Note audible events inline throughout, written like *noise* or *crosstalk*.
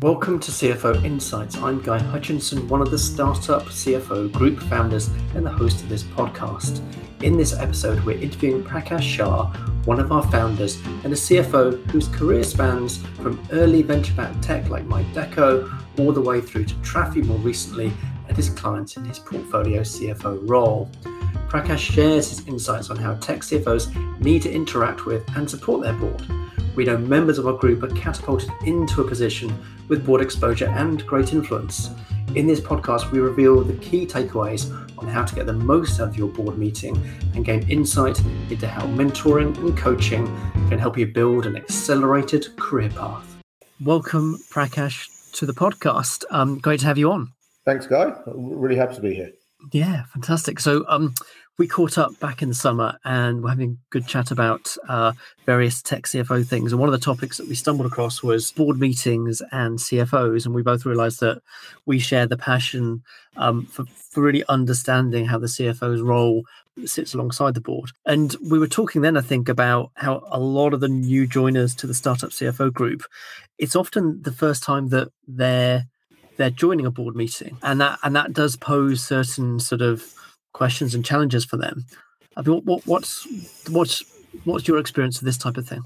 Welcome to CFO Insights. I'm Guy Hutchinson, one of the startup CFO group founders and the host of this podcast. In this episode, we're interviewing Prakash Shah, one of our founders and a CFO whose career spans from early venture backed tech like MyDeco all the way through to Trafi more recently and his clients in his portfolio CFO role. Prakash shares his insights on how tech CFOs need to interact with and support their board we know members of our group are catapulted into a position with board exposure and great influence. In this podcast, we reveal the key takeaways on how to get the most out of your board meeting and gain insight into how mentoring and coaching can help you build an accelerated career path. Welcome, Prakash, to the podcast. Um, great to have you on. Thanks, Guy. Really happy to be here. Yeah, fantastic. So, um, we caught up back in the summer and we're having a good chat about uh, various tech CFO things. And one of the topics that we stumbled across was board meetings and CFOs. And we both realized that we share the passion um, for, for really understanding how the CFO's role sits alongside the board. And we were talking then, I think, about how a lot of the new joiners to the startup CFO group, it's often the first time that they're they're joining a board meeting, and that and that does pose certain sort of questions and challenges for them. I mean, what, what's what's what's your experience of this type of thing?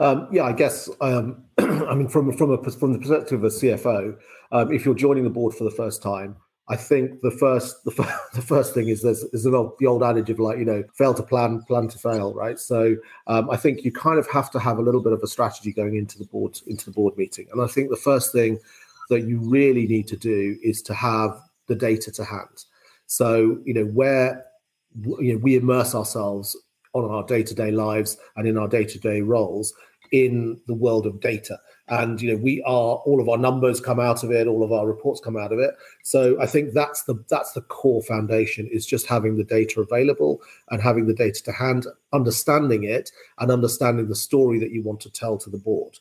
Um, yeah, I guess um, *clears throat* I mean from from a from the perspective of a CFO, um, if you're joining the board for the first time, I think the first the, f- *laughs* the first thing is there's, there's an old, the old adage of like you know fail to plan, plan to fail, right? So um, I think you kind of have to have a little bit of a strategy going into the board into the board meeting, and I think the first thing that you really need to do is to have the data to hand. So, you know, where you know, we immerse ourselves on our day-to-day lives and in our day-to-day roles in the world of data. And you know we are all of our numbers come out of it all of our reports come out of it. So i think that's the that's the core foundation is just having the data available and having the data to hand understanding it and understanding the story that you want to tell to the board.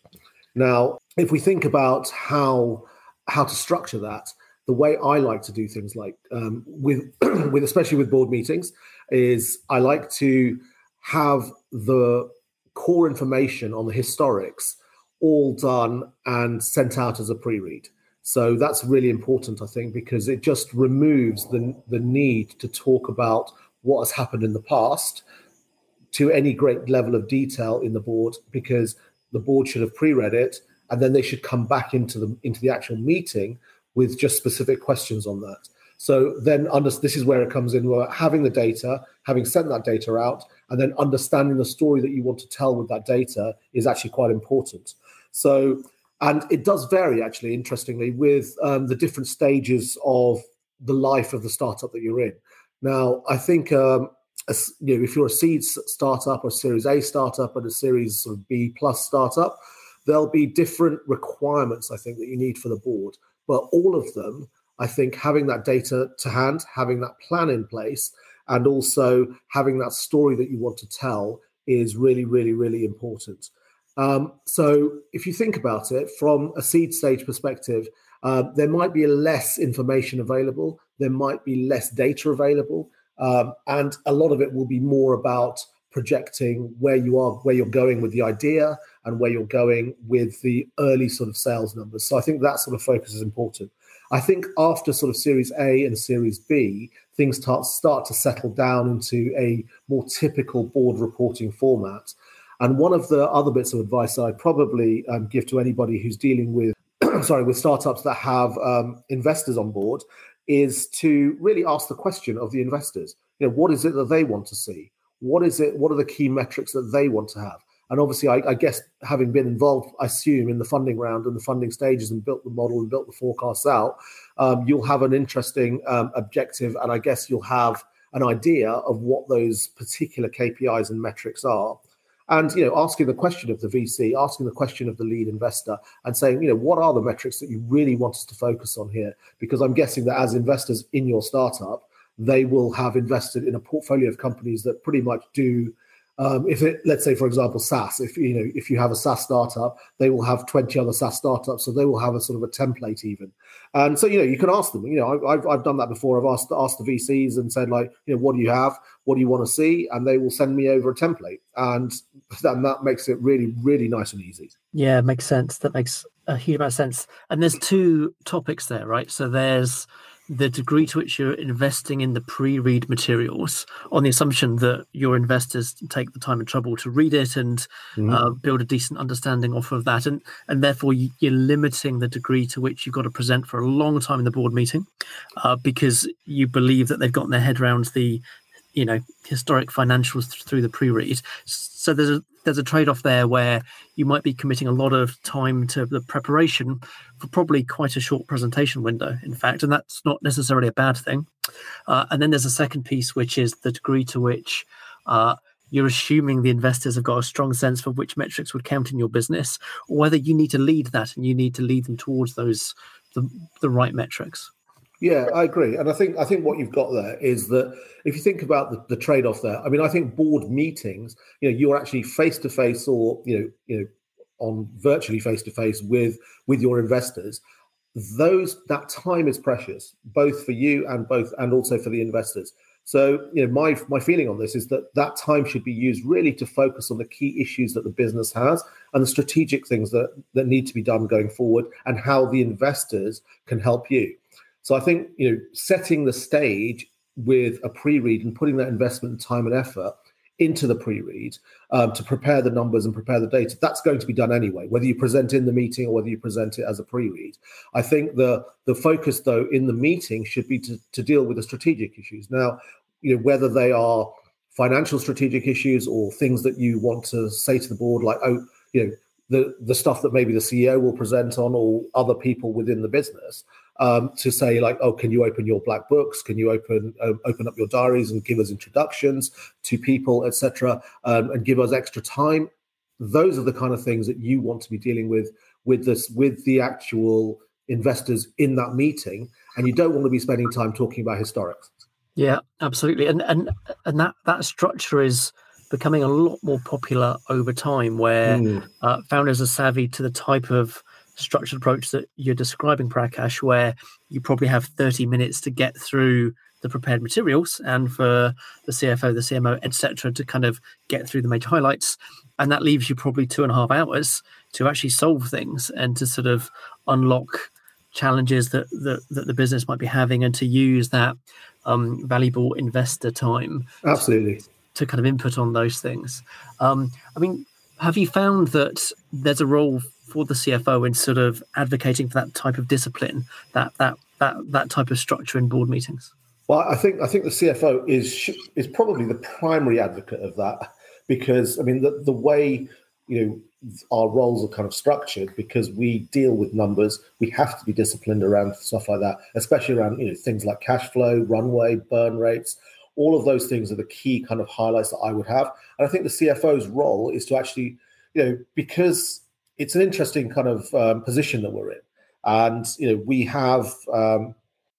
Now if we think about how how to structure that the way I like to do things, like um, with *clears throat* with especially with board meetings, is I like to have the core information on the historics all done and sent out as a pre-read. So that's really important, I think, because it just removes the the need to talk about what has happened in the past to any great level of detail in the board, because the board should have pre-read it and then they should come back into the into the actual meeting with just specific questions on that. So then under, this is where it comes in, where having the data, having sent that data out, and then understanding the story that you want to tell with that data is actually quite important. So, and it does vary actually, interestingly, with um, the different stages of the life of the startup that you're in. Now, I think um, you know, if you're a seed startup or Series A startup and a Series sort of B plus startup, there'll be different requirements I think that you need for the board. But all of them, I think having that data to hand, having that plan in place, and also having that story that you want to tell is really, really, really important. Um, so if you think about it from a seed stage perspective, uh, there might be less information available, there might be less data available, um, and a lot of it will be more about projecting where you are, where you're going with the idea, and where you're going with the early sort of sales numbers. So I think that sort of focus is important. I think after sort of Series A and Series B, things start start to settle down into a more typical board reporting format. And one of the other bits of advice I'd probably um, give to anybody who's dealing with *clears throat* sorry with startups that have um, investors on board is to really ask the question of the investors. You know, what is it that they want to see? What is it? What are the key metrics that they want to have? And obviously, I, I, guess having been involved, I assume in the funding round and the funding stages and built the model and built the forecasts out, um, you'll have an interesting um, objective, and I guess you'll have an idea of what those particular KPIs and metrics are. And you know, asking the question of the VC, asking the question of the lead investor, and saying, you know, what are the metrics that you really want us to focus on here? Because I'm guessing that as investors in your startup, they will have invested in a portfolio of companies that pretty much do Um, if it, let's say, for example, SaaS, if you know, if you have a SaaS startup, they will have twenty other SaaS startups, so they will have a sort of a template even. And so, you know, you can ask them. You know, I've I've done that before. I've asked asked the VCs and said like, you know, what do you have? What do you want to see? And they will send me over a template, and *laughs* then that makes it really, really nice and easy. Yeah, makes sense. That makes a huge amount of sense. And there's two topics there, right? So there's the degree to which you're investing in the pre-read materials on the assumption that your investors take the time and trouble to read it and mm-hmm. uh, build a decent understanding off of that and and therefore you're limiting the degree to which you've got to present for a long time in the board meeting uh, because you believe that they've gotten their head around the you know historic financials through the pre-read. So there's a there's a trade-off there where you might be committing a lot of time to the preparation for probably quite a short presentation window in fact and that's not necessarily a bad thing. Uh, and then there's a second piece which is the degree to which uh, you're assuming the investors have got a strong sense for which metrics would count in your business or whether you need to lead that and you need to lead them towards those the, the right metrics yeah, I agree, and I think I think what you've got there is that if you think about the, the trade off there, I mean, I think board meetings, you know, you're actually face to face or you know, you know, on virtually face to face with with your investors. Those that time is precious, both for you and both and also for the investors. So, you know, my my feeling on this is that that time should be used really to focus on the key issues that the business has and the strategic things that that need to be done going forward, and how the investors can help you. So I think you know setting the stage with a pre-read and putting that investment time and effort into the pre-read um, to prepare the numbers and prepare the data that's going to be done anyway whether you present in the meeting or whether you present it as a pre-read. I think the the focus though in the meeting should be to, to deal with the strategic issues. Now you know whether they are financial strategic issues or things that you want to say to the board like oh you know the the stuff that maybe the ceo will present on or other people within the business um, to say like, oh, can you open your black books? Can you open uh, open up your diaries and give us introductions to people, etc., um, and give us extra time? Those are the kind of things that you want to be dealing with with this with the actual investors in that meeting, and you don't want to be spending time talking about historics. Yeah, absolutely, and and and that that structure is becoming a lot more popular over time, where mm. uh, founders are savvy to the type of structured approach that you're describing, Prakash, where you probably have 30 minutes to get through the prepared materials and for the CFO, the CMO, etc., to kind of get through the major highlights. And that leaves you probably two and a half hours to actually solve things and to sort of unlock challenges that, that, that the business might be having and to use that um, valuable investor time. Absolutely. To, to kind of input on those things. Um, I mean, have you found that there's a role for the CFO in sort of advocating for that type of discipline, that that that that type of structure in board meetings? Well, I think I think the CFO is is probably the primary advocate of that because I mean the the way you know our roles are kind of structured because we deal with numbers. We have to be disciplined around stuff like that, especially around you know things like cash flow, runway, burn rates. All of those things are the key kind of highlights that I would have. And I think the CFO's role is to actually, you know, because it's an interesting kind of um, position that we're in, and you know we have um,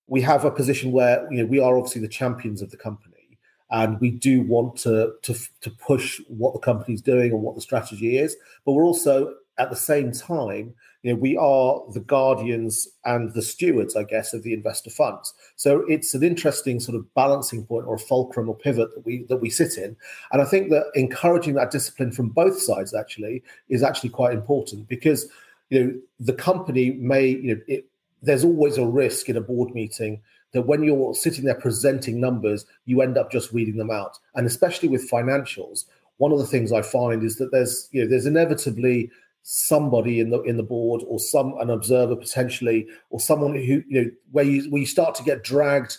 we have a position where you know we are obviously the champions of the company, and we do want to to to push what the company's doing and what the strategy is, but we're also at the same time you know, we are the guardians and the stewards, I guess, of the investor funds. So it's an interesting sort of balancing point or a fulcrum or pivot that we that we sit in. And I think that encouraging that discipline from both sides actually is actually quite important because you know the company may you know it, there's always a risk in a board meeting that when you're sitting there presenting numbers, you end up just reading them out. And especially with financials, one of the things I find is that there's you know there's inevitably somebody in the in the board or some an observer potentially or someone who you know where you where you start to get dragged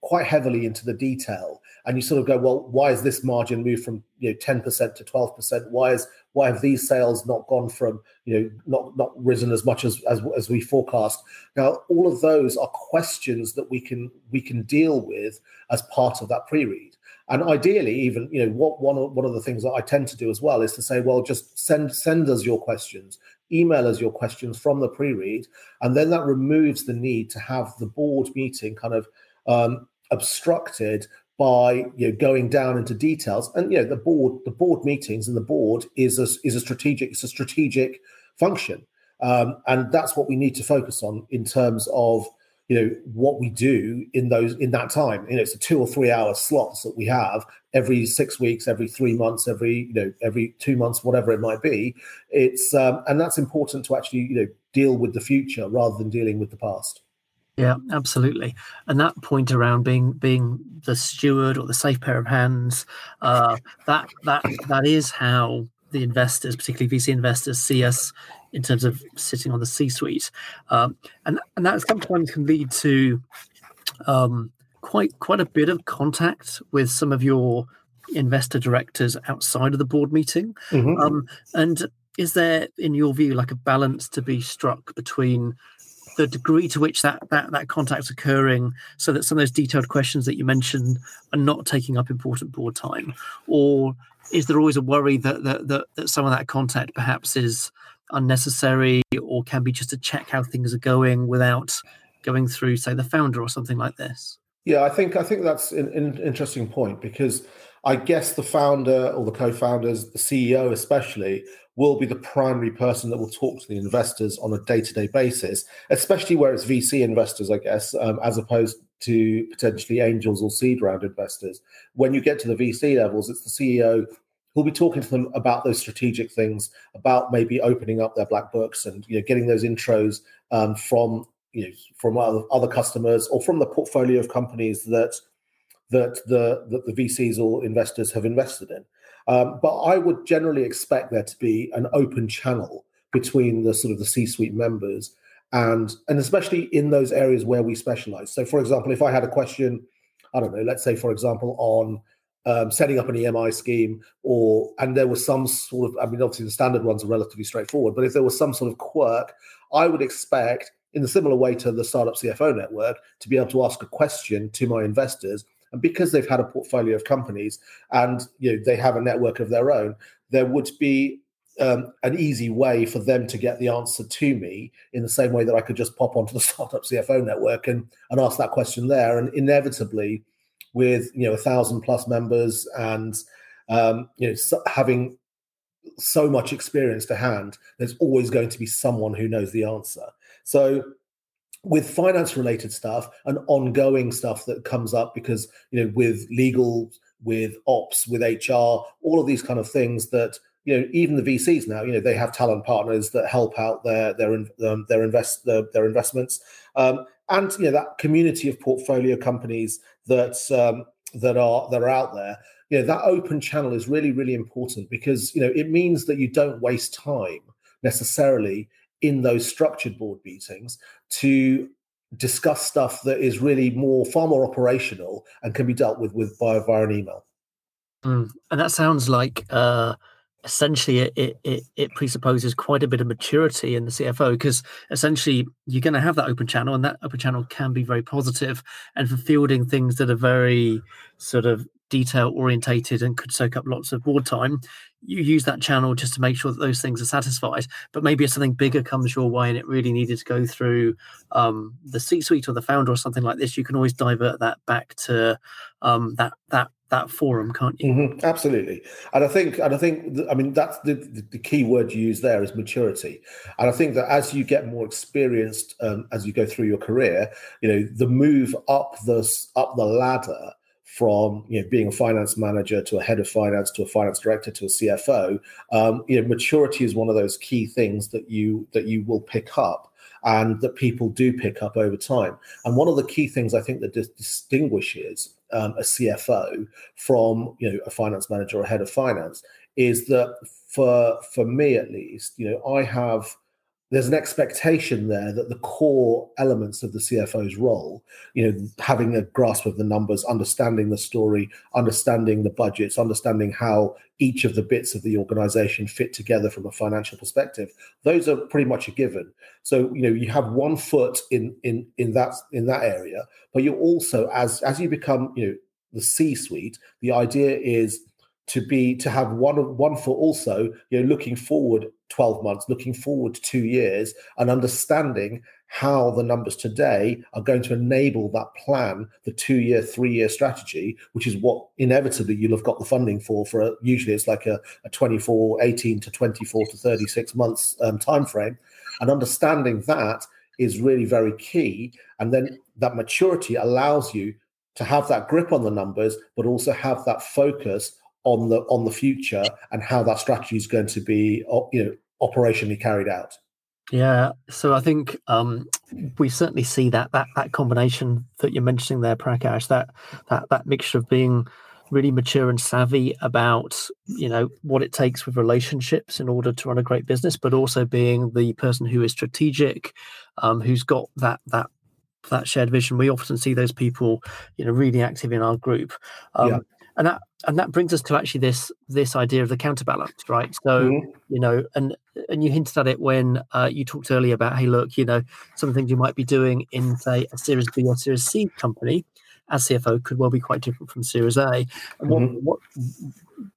quite heavily into the detail and you sort of go well why is this margin moved from you know 10% to 12% why is why have these sales not gone from you know not not risen as much as as, as we forecast? Now all of those are questions that we can we can deal with as part of that pre-read and ideally, even you know, what one one of the things that I tend to do as well is to say, well, just send send us your questions, email us your questions from the pre-read, and then that removes the need to have the board meeting kind of um, obstructed by you know going down into details. And you know the board the board meetings and the board is a, is a strategic it's a strategic function. Um, and that's what we need to focus on in terms of you know what we do in those in that time. You know it's a two or three hour slots that we have every six weeks every three months every you know every two months whatever it might be. It's um, and that's important to actually you know deal with the future rather than dealing with the past. Yeah, absolutely. And that point around being being the steward or the safe pair of hands, uh, that that that is how the investors, particularly VC investors, see us in terms of sitting on the C-suite, um, and and that sometimes can lead to um, quite quite a bit of contact with some of your investor directors outside of the board meeting. Mm-hmm. Um, and is there, in your view, like a balance to be struck between the degree to which that that that contact's occurring, so that some of those detailed questions that you mentioned are not taking up important board time, or is there always a worry that that that, that some of that contact perhaps is unnecessary, or can be just to check how things are going without going through, say, the founder or something like this? Yeah, I think I think that's an, an interesting point because I guess the founder or the co-founders, the CEO especially, will be the primary person that will talk to the investors on a day-to-day basis, especially where it's VC investors, I guess, um, as opposed to potentially angels or seed round investors. When you get to the VC levels, it's the CEO who'll be talking to them about those strategic things, about maybe opening up their black books and you know getting those intros um, from you know from other, other customers or from the portfolio of companies that that the that the VCs or investors have invested in. Um, but I would generally expect there to be an open channel between the sort of the C-suite members and and especially in those areas where we specialize. So, for example, if I had a question, I don't know, let's say for example on um, setting up an EMI scheme, or and there was some sort of, I mean, obviously the standard ones are relatively straightforward, but if there was some sort of quirk, I would expect in a similar way to the startup CFO network to be able to ask a question to my investors and because they've had a portfolio of companies and you know they have a network of their own, there would be um, an easy way for them to get the answer to me in the same way that I could just pop onto the *laughs* startup CFO network and and ask that question there. And inevitably, with you know a thousand plus members and um, you know so having so much experience to hand, there's always going to be someone who knows the answer. So with finance related stuff and ongoing stuff that comes up because you know with legal with ops with hr all of these kind of things that you know even the vcs now you know they have talent partners that help out their their um, their invest their, their investments um, and you know that community of portfolio companies that um, that are that are out there you know that open channel is really really important because you know it means that you don't waste time necessarily in those structured board meetings to discuss stuff that is really more far more operational and can be dealt with with via, via an email. Mm. And that sounds like uh, essentially it, it it presupposes quite a bit of maturity in the CFO because essentially you're going to have that open channel and that open channel can be very positive and for fielding things that are very sort of detail orientated and could soak up lots of board time you use that channel just to make sure that those things are satisfied. But maybe if something bigger comes your way and it really needed to go through um, the c suite or the founder or something like this you can always divert that back to um, that that that forum, can't you? Mm-hmm, absolutely, and I think, and I think, I mean, that's the, the, the key word you use there is maturity, and I think that as you get more experienced um, as you go through your career, you know, the move up the up the ladder from you know being a finance manager to a head of finance to a finance director to a CFO, um, you know, maturity is one of those key things that you that you will pick up and that people do pick up over time. And one of the key things I think that dis- distinguishes um, a CFO from you know a finance manager or head of finance is that for for me at least, you know, I have there's an expectation there that the core elements of the CFO's role, you know, having a grasp of the numbers, understanding the story, understanding the budgets, understanding how each of the bits of the organization fit together from a financial perspective, those are pretty much a given. So, you know, you have one foot in in in that in that area, but you also as as you become, you know, the C-suite, the idea is to be to have one one foot also, you know, looking forward 12 months, looking forward to two years, and understanding how the numbers today are going to enable that plan, the two year, three year strategy, which is what inevitably you'll have got the funding for. For a, usually it's like a, a 24, 18 to 24 to 36 months um, time frame. And understanding that is really very key. And then that maturity allows you to have that grip on the numbers, but also have that focus on the on the future and how that strategy is going to be you know operationally carried out. Yeah, so I think um, we certainly see that that that combination that you're mentioning there, Prakash, that that that mixture of being really mature and savvy about you know what it takes with relationships in order to run a great business, but also being the person who is strategic, um, who's got that that that shared vision. We often see those people, you know, really active in our group. Um, yeah and that and that brings us to actually this this idea of the counterbalance right so mm-hmm. you know and and you hinted at it when uh, you talked earlier about hey look you know some of the things you might be doing in say a series b or series c company as cfo could well be quite different from series a and mm-hmm. what what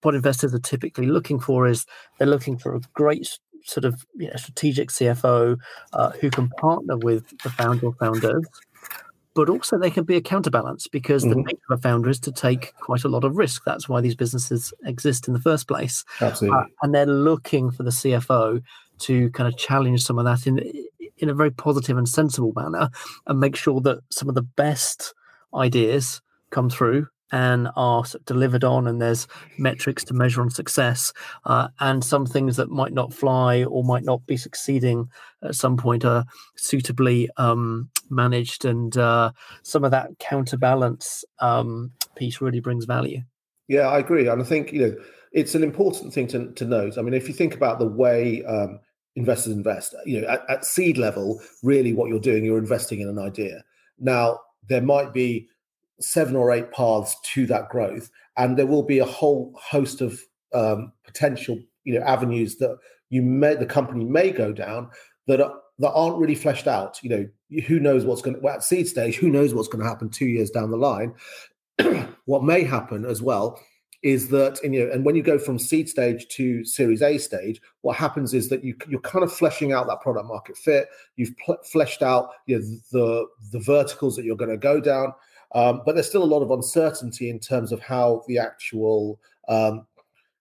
what investors are typically looking for is they're looking for a great sort of you know, strategic cfo uh, who can partner with the founder or founders but also they can be a counterbalance because mm-hmm. the nature of a founder is to take quite a lot of risk. That's why these businesses exist in the first place. Absolutely. Uh, and they're looking for the CFO to kind of challenge some of that in in a very positive and sensible manner and make sure that some of the best ideas come through and are delivered on, and there's metrics to measure on success. Uh, and some things that might not fly or might not be succeeding at some point are suitably um, managed, and uh, some of that counterbalance um, piece really brings value. Yeah, I agree, and I think you know it's an important thing to, to note. I mean, if you think about the way um, investors invest, you know, at, at seed level, really what you're doing, you're investing in an idea. Now, there might be seven or eight paths to that growth, and there will be a whole host of um, potential, you know, avenues that you may the company may go down that are, that aren't really fleshed out. You know, who knows what's going to well, at seed stage? Who knows what's going to happen two years down the line? *clears throat* what may happen as well is that and, you know, and when you go from seed stage to Series A stage, what happens is that you you're kind of fleshing out that product market fit. You've pl- fleshed out you know, the the verticals that you're going to go down. Um, but there's still a lot of uncertainty in terms of how the actual um,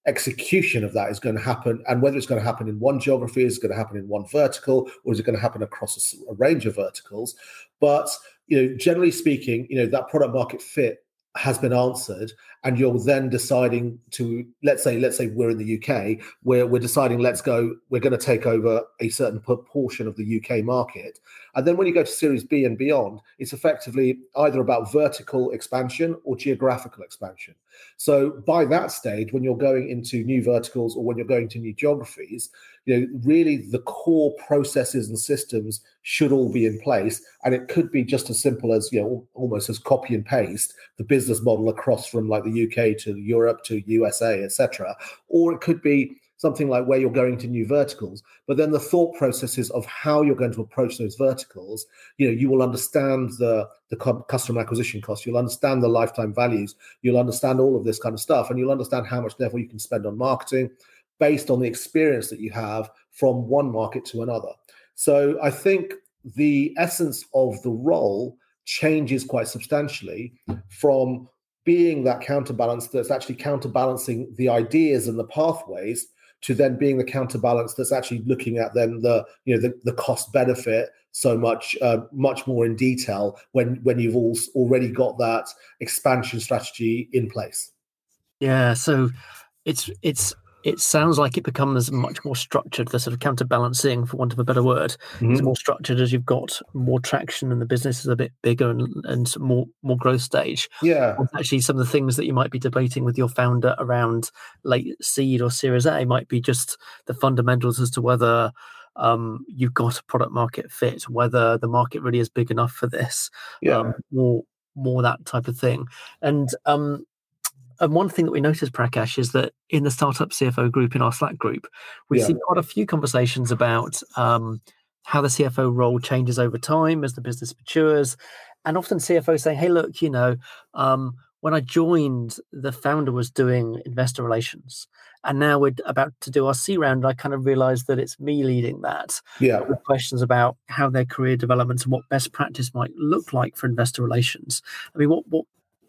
execution of that is going to happen and whether it's going to happen in one geography, is going to happen in one vertical, or is it going to happen across a, a range of verticals. But you know, generally speaking, you know that product market fit has been answered and you're then deciding to let's say let's say we're in the UK where we're deciding let's go we're going to take over a certain proportion of the UK market. And then when you go to series B and beyond it's effectively either about vertical expansion or geographical expansion. So by that stage when you're going into new verticals or when you're going to new geographies you know really the core processes and systems should all be in place. And it could be just as simple as you know almost as copy and paste the business model across from like the uk to europe to usa etc or it could be something like where you're going to new verticals but then the thought processes of how you're going to approach those verticals you know you will understand the the customer acquisition cost you'll understand the lifetime values you'll understand all of this kind of stuff and you'll understand how much therefore you can spend on marketing based on the experience that you have from one market to another. So I think the essence of the role changes quite substantially from being that counterbalance that's actually counterbalancing the ideas and the pathways to then being the counterbalance that's actually looking at then the you know the, the cost benefit so much uh, much more in detail when when you've all already got that expansion strategy in place. Yeah so it's it's it sounds like it becomes much more structured. The sort of counterbalancing, for want of a better word, mm-hmm. is more structured as you've got more traction and the business is a bit bigger and, and more more growth stage. Yeah, and actually, some of the things that you might be debating with your founder around late seed or Series A might be just the fundamentals as to whether um, you've got a product market fit, whether the market really is big enough for this. Yeah, um, more more that type of thing. And um, and one thing that we noticed, Prakash, is that in the startup CFO group in our Slack group, we yeah. see quite a few conversations about um, how the CFO role changes over time as the business matures, and often CFOs saying, "Hey, look, you know, um, when I joined, the founder was doing investor relations, and now we're about to do our C round. I kind of realised that it's me leading that. Yeah, with questions about how their career developments and what best practice might look like for investor relations. I mean, what what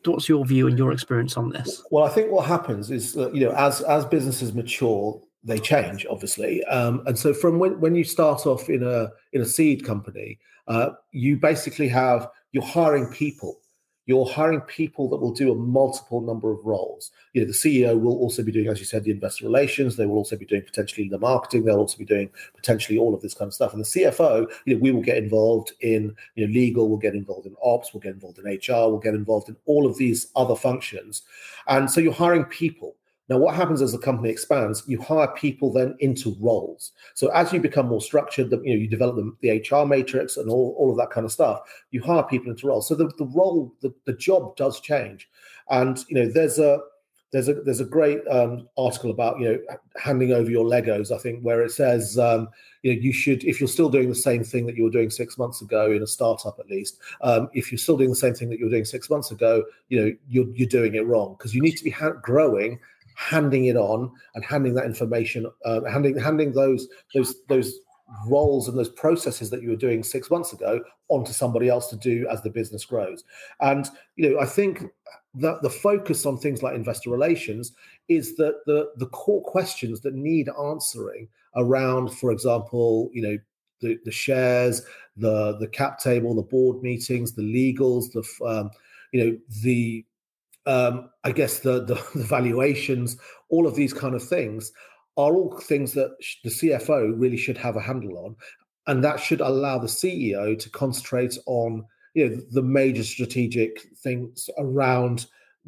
what's your view and your experience on this? Well, I think what happens is that you know as as businesses mature, they change obviously. Um, and so from when, when you start off in a in a seed company uh, you basically have you're hiring people you're hiring people that will do a multiple number of roles. You know the ceo will also be doing as you said the investor relations. They will also be doing potentially the marketing. They'll also be doing potentially all of this kind of stuff. And the cfo you know we will get involved in you know legal we'll get involved in ops we'll get involved in hr we'll get involved in all of these other functions. And so you're hiring people now, what happens as the company expands? You hire people then into roles. So as you become more structured, you know, you develop the, the, HR matrix and all, all of that kind of stuff. You hire people into roles. So the, the role, the, the job does change. And you know, there's a there's a there's a great um, article about you know handing over your Legos. I think where it says um, you know you should if you're still doing the same thing that you were doing six months ago in a startup at least. Um, if you're still doing the same thing that you were doing six months ago, you know you're you're doing it wrong because you need to be ha- growing handing it on and handing that information, uh, handing handing those those those roles and those processes that you were doing six months ago onto somebody else to do as the business grows. And you know, I think that the focus on things like investor relations is that the the core questions that need answering around, for example, you know, the, the shares, the the cap table, the board meetings, the legals, the um, you know the um, I guess the, the, *laughs* the valuations, all of these kind of things are all things that the CFO really should have a handle on, and that should allow the CEO to concentrate on you know the major strategic things around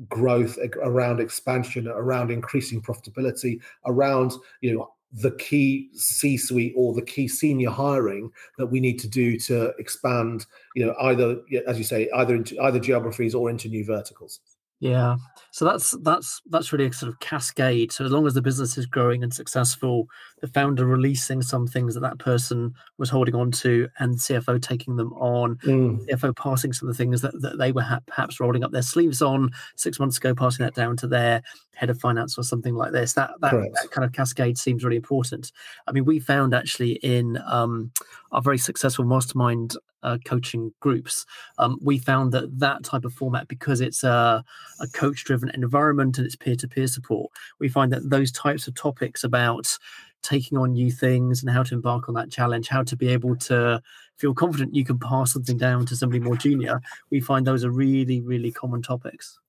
growth, around expansion, around increasing profitability, around you know the key C-suite or the key senior hiring that we need to do to expand, you know, either as you say, either into either geographies or into new verticals. Yeah. So that's that's that's really a sort of cascade. So as long as the business is growing and successful, the founder releasing some things that that person was holding on to, and CFO taking them on, mm. CFO passing some of the things that, that they were ha- perhaps rolling up their sleeves on six months ago, passing that down to their head of finance or something like this. That that, that kind of cascade seems really important. I mean, we found actually in um, our very successful mastermind uh, coaching groups, um, we found that that type of format, because it's a, a coach driven environment and it's peer to peer support, we find that those types of topics about taking on new things and how to embark on that challenge, how to be able to feel confident you can pass something down to somebody more junior, we find those are really, really common topics.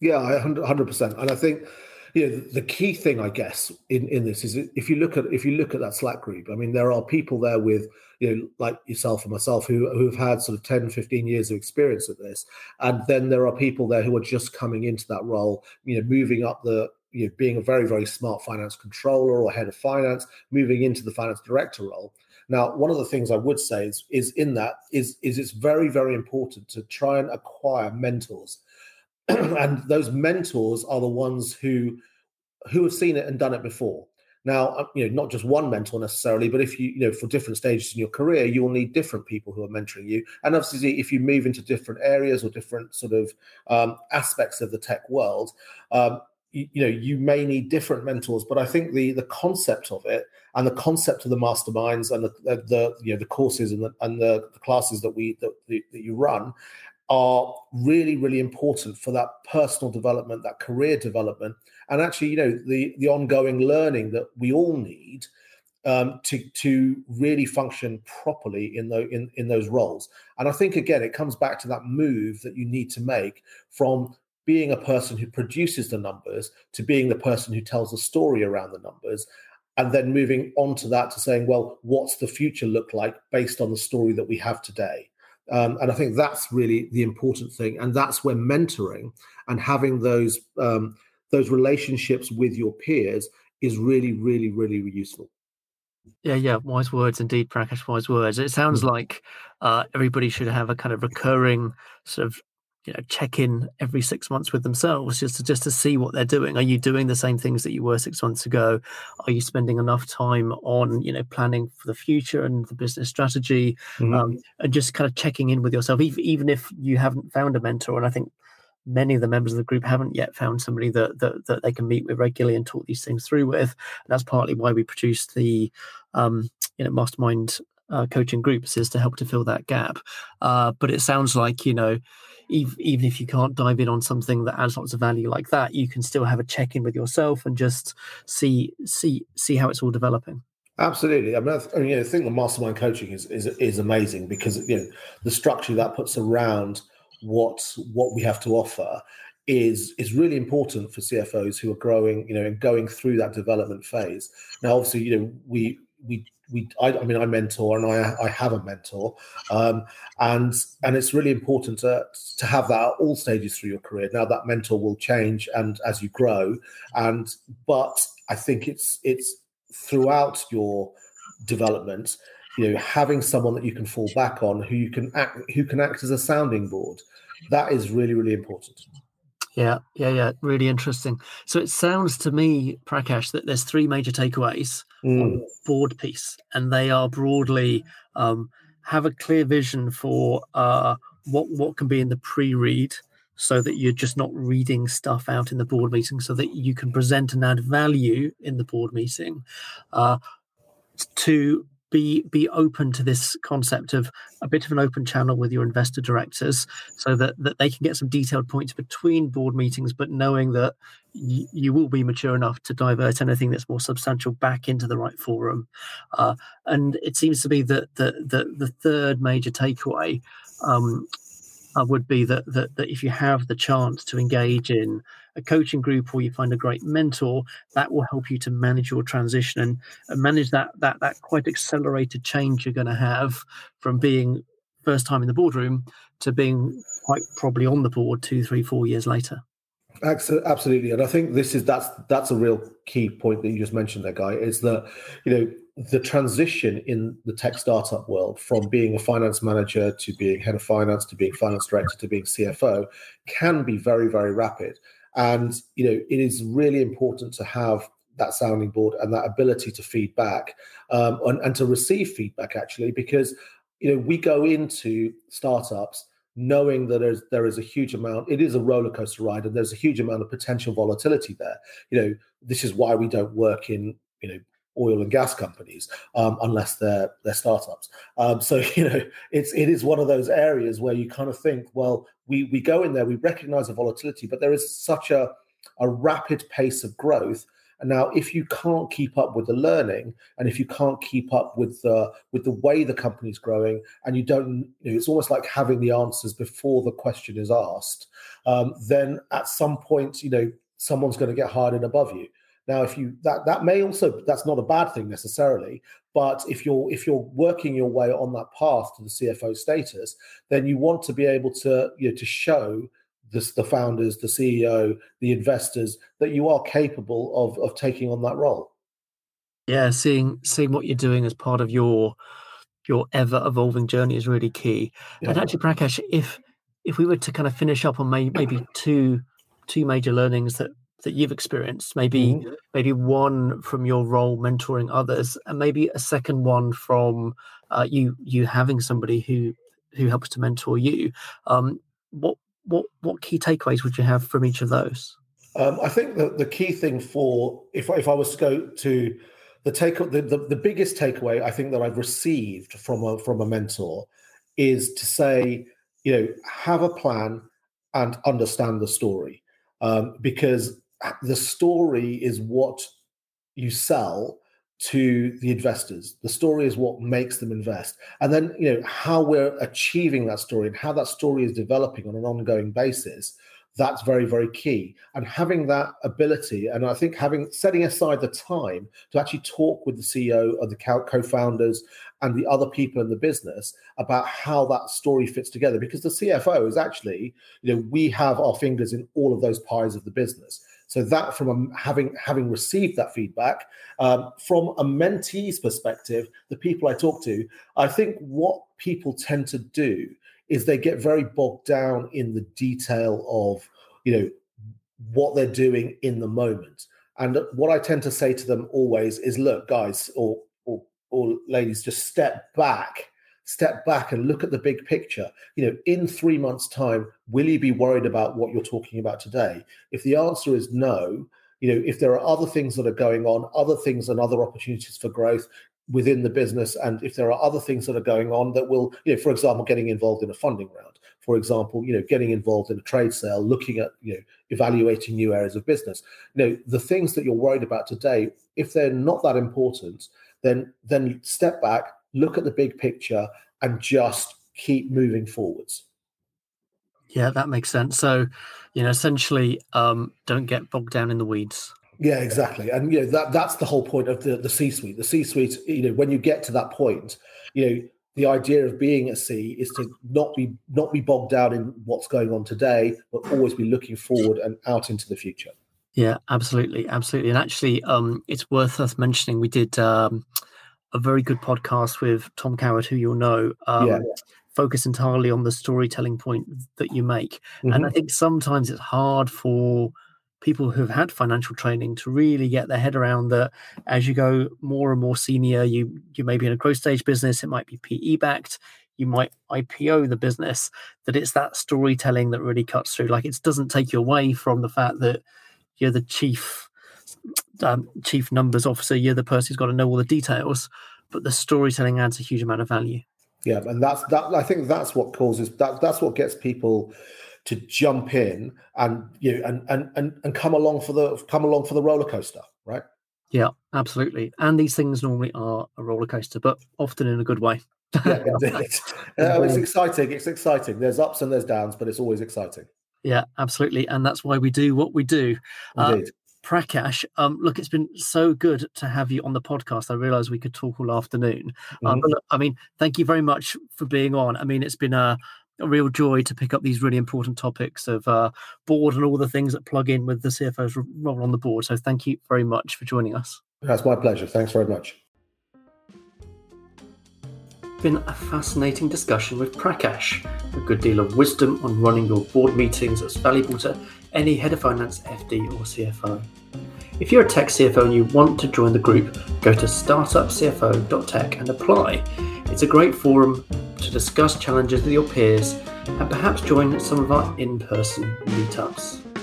Yeah, hundred percent. And I think you know the key thing, I guess, in in this is if you look at if you look at that Slack group, I mean, there are people there with you know like yourself and myself who who've had sort of 10, 15 years of experience at this, and then there are people there who are just coming into that role, you know, moving up the you know, being a very, very smart finance controller or head of finance, moving into the finance director role. Now, one of the things I would say is, is in that is, is it's very, very important to try and acquire mentors *clears throat* and those mentors are the ones who who have seen it and done it before. Now, uh, you know, not just one mentor necessarily, but if you, you know, for different stages in your career, you will need different people who are mentoring you. And obviously, if you move into different areas or different sort of um, aspects of the tech world, um, you, you, know, you may need different mentors. But I think the the concept of it and the concept of the masterminds and the, the, the you know the courses and the and the, the classes that we that, that you run are really really important for that personal development that career development and actually you know the the ongoing learning that we all need um, to to really function properly in those in, in those roles. And i think again it comes back to that move that you need to make from being a person who produces the numbers to being the person who tells the story around the numbers and then moving on to that to saying well what's the future look like based on the story that we have today um, and I think that's really the important thing, and that's where mentoring and having those um, those relationships with your peers is really, really, really useful. Yeah, yeah, wise words indeed, Prakash. Wise words. It sounds mm-hmm. like uh, everybody should have a kind of recurring sort of you know check in every six months with themselves just to just to see what they're doing are you doing the same things that you were six months ago are you spending enough time on you know planning for the future and the business strategy mm-hmm. um, and just kind of checking in with yourself even, even if you haven't found a mentor and i think many of the members of the group haven't yet found somebody that that, that they can meet with regularly and talk these things through with. And that's partly why we produced the um, you know mastermind uh, coaching groups is to help to fill that gap. Uh, but it sounds like you know, even, if you can't dive in on something that adds lots of value like that, you can still have a check in with yourself and just see see see how it's all developing. Absolutely. I mean, I, I think the mastermind coaching is, is is amazing because you know the structure that puts around what what we have to offer is is really important for CFOs who are growing, you know, and going through that development phase. Now, obviously, you know, we we we I, I, mean I mentor and I I have a mentor, um, and and it's really important to to have that at all stages through your career. Now that mentor will change and as you grow, and but I think it's it's throughout your development, you know, having someone that you can fall back on who you can act who can act as a sounding board, that is really really important. Yeah, yeah, yeah. Really interesting. So it sounds to me, Prakash, that there's three major takeaways mm. board piece, and they are broadly um, have a clear vision for uh, what what can be in the pre-read, so that you're just not reading stuff out in the board meeting, so that you can present and add value in the board meeting. Uh, to be be open to this concept of a bit of an open channel with your investor directors so that, that they can get some detailed points between board meetings but knowing that y- you will be mature enough to divert anything that's more substantial back into the right forum. Uh, and it seems to be that the, the, the third major takeaway um, uh, would be that, that that if you have the chance to engage in a coaching group or you find a great mentor, that will help you to manage your transition and, and manage that that that quite accelerated change you're going to have from being first time in the boardroom to being quite probably on the board two, three, four years later. Absolutely, and I think this is that's that's a real key point that you just mentioned there, guy. Is that you know the transition in the tech startup world from being a finance manager to being head of finance to being finance director to being CFO can be very very rapid, and you know it is really important to have that sounding board and that ability to feed back um, and, and to receive feedback actually because you know we go into startups knowing that there's, there is a huge amount, it is a roller coaster ride, and there's a huge amount of potential volatility there. You know, this is why we don't work in, you know, oil and gas companies um, unless they're they're startups. Um, so *laughs* you know, it's it is one of those areas where you kind of think, well, we we go in there, we recognize the volatility, but there is such a a rapid pace of growth and now, if you can't keep up with the learning, and if you can't keep up with the with the way the company's growing, and you don't, you know, it's almost like having the answers before the question is asked. Um, then at some point, you know, someone's going to get hired in above you. Now, if you that that may also that's not a bad thing necessarily, but if you're if you're working your way on that path to the CFO status, then you want to be able to you know to show the, the founders, the CEO, the investors, that you are capable of of taking on that role. Yeah, seeing seeing what you're doing as part of your your ever evolving journey is really key. Yeah. And actually, Prakash, if if we were to kind of finish up on may, maybe two two major learnings that that you've experienced, maybe mm-hmm. maybe one from your role mentoring others, and maybe a second one from uh, you you having somebody who who helps to mentor you. Um, what what what key takeaways would you have from each of those? Um, I think that the key thing for if if I was to go to the take the, the, the biggest takeaway I think that I've received from a from a mentor is to say you know have a plan and understand the story um, because Uh, the story is what you sell to the investors. The story is what makes them invest. And then, you know, how we're achieving that story and how that story is developing on an ongoing basis, that's very, very key. And having that ability, and I think having setting aside the time to actually talk with the CEO or the co-founders and the other people in the business about how that story fits together. Because the CFO is actually, you know, we have our fingers in all of those pies of the business. So that from a, having having received that feedback um, from a mentee's perspective, the people I talk to, I think what people tend to do is they get very bogged down in the detail of you know what they're doing in the moment. And what I tend to say to them always is, look, guys or or, or ladies, just step back step back and look at the big picture. You know, in three months' time, will you be worried about what you're talking about today? If the answer is no, you know, if there are other things that are going on, other things and other opportunities for growth, within the business and if there are other things that are going on that will you know for example getting involved in a funding round for example you know getting involved in a trade sale looking at you know evaluating new areas of business you know the things that you're worried about today if they're not that important then then step back look at the big picture and just keep moving forwards yeah that makes sense so you know essentially um don't get bogged down in the weeds yeah, exactly. And you know that that's the whole point of the the C suite. The C suite, you know, when you get to that point, you know, the idea of being a C is to not be not be bogged down in what's going on today, but always be looking forward and out into the future. Yeah, absolutely, absolutely. And actually, um, it's worth us mentioning we did um, a very good podcast with Tom Coward, who you'll know. Um, yeah. Focus entirely on the storytelling point that you make, mm-hmm. and I think sometimes it's hard for people who've had financial training to really get their head around that as you go more and more senior you you may be in a growth stage business it might be pe backed you might ipo the business that it's that storytelling that really cuts through like it doesn't take you away from the fact that you're the chief um, chief numbers officer you're the person who's got to know all the details but the storytelling adds a huge amount of value yeah and that's that i think that's what causes that that's what gets people to jump in and you know, and and and and come along for the come along for the roller coaster, right? Yeah, absolutely. And these things normally are a roller coaster, but often in a good way. yeah. *laughs* Uh, it's exciting. It's exciting. There's ups and there's downs, but it's always exciting. Yeah, absolutely. And that's why we do what we do. Indeed. Uh, Prakash, um, look, it's been so good to have you on the podcast. I realized we could talk all afternoon. Um, mm-hmm. but look, I mean, thank you very much for being on. I mean, it's been a a real joy to pick up these really important topics of uh, board and all the things that plug in with the CFO's role on the board. So thank you very much for joining us. That's my pleasure. Thanks very much. Been a fascinating discussion with Prakash. A good deal of wisdom on running your board meetings that's valuable to any head of finance, FD, or CFO. If you're a tech CFO and you want to join the group, go to startupcfo.tech and apply. It's a great forum to discuss challenges with your peers and perhaps join some of our in person meetups.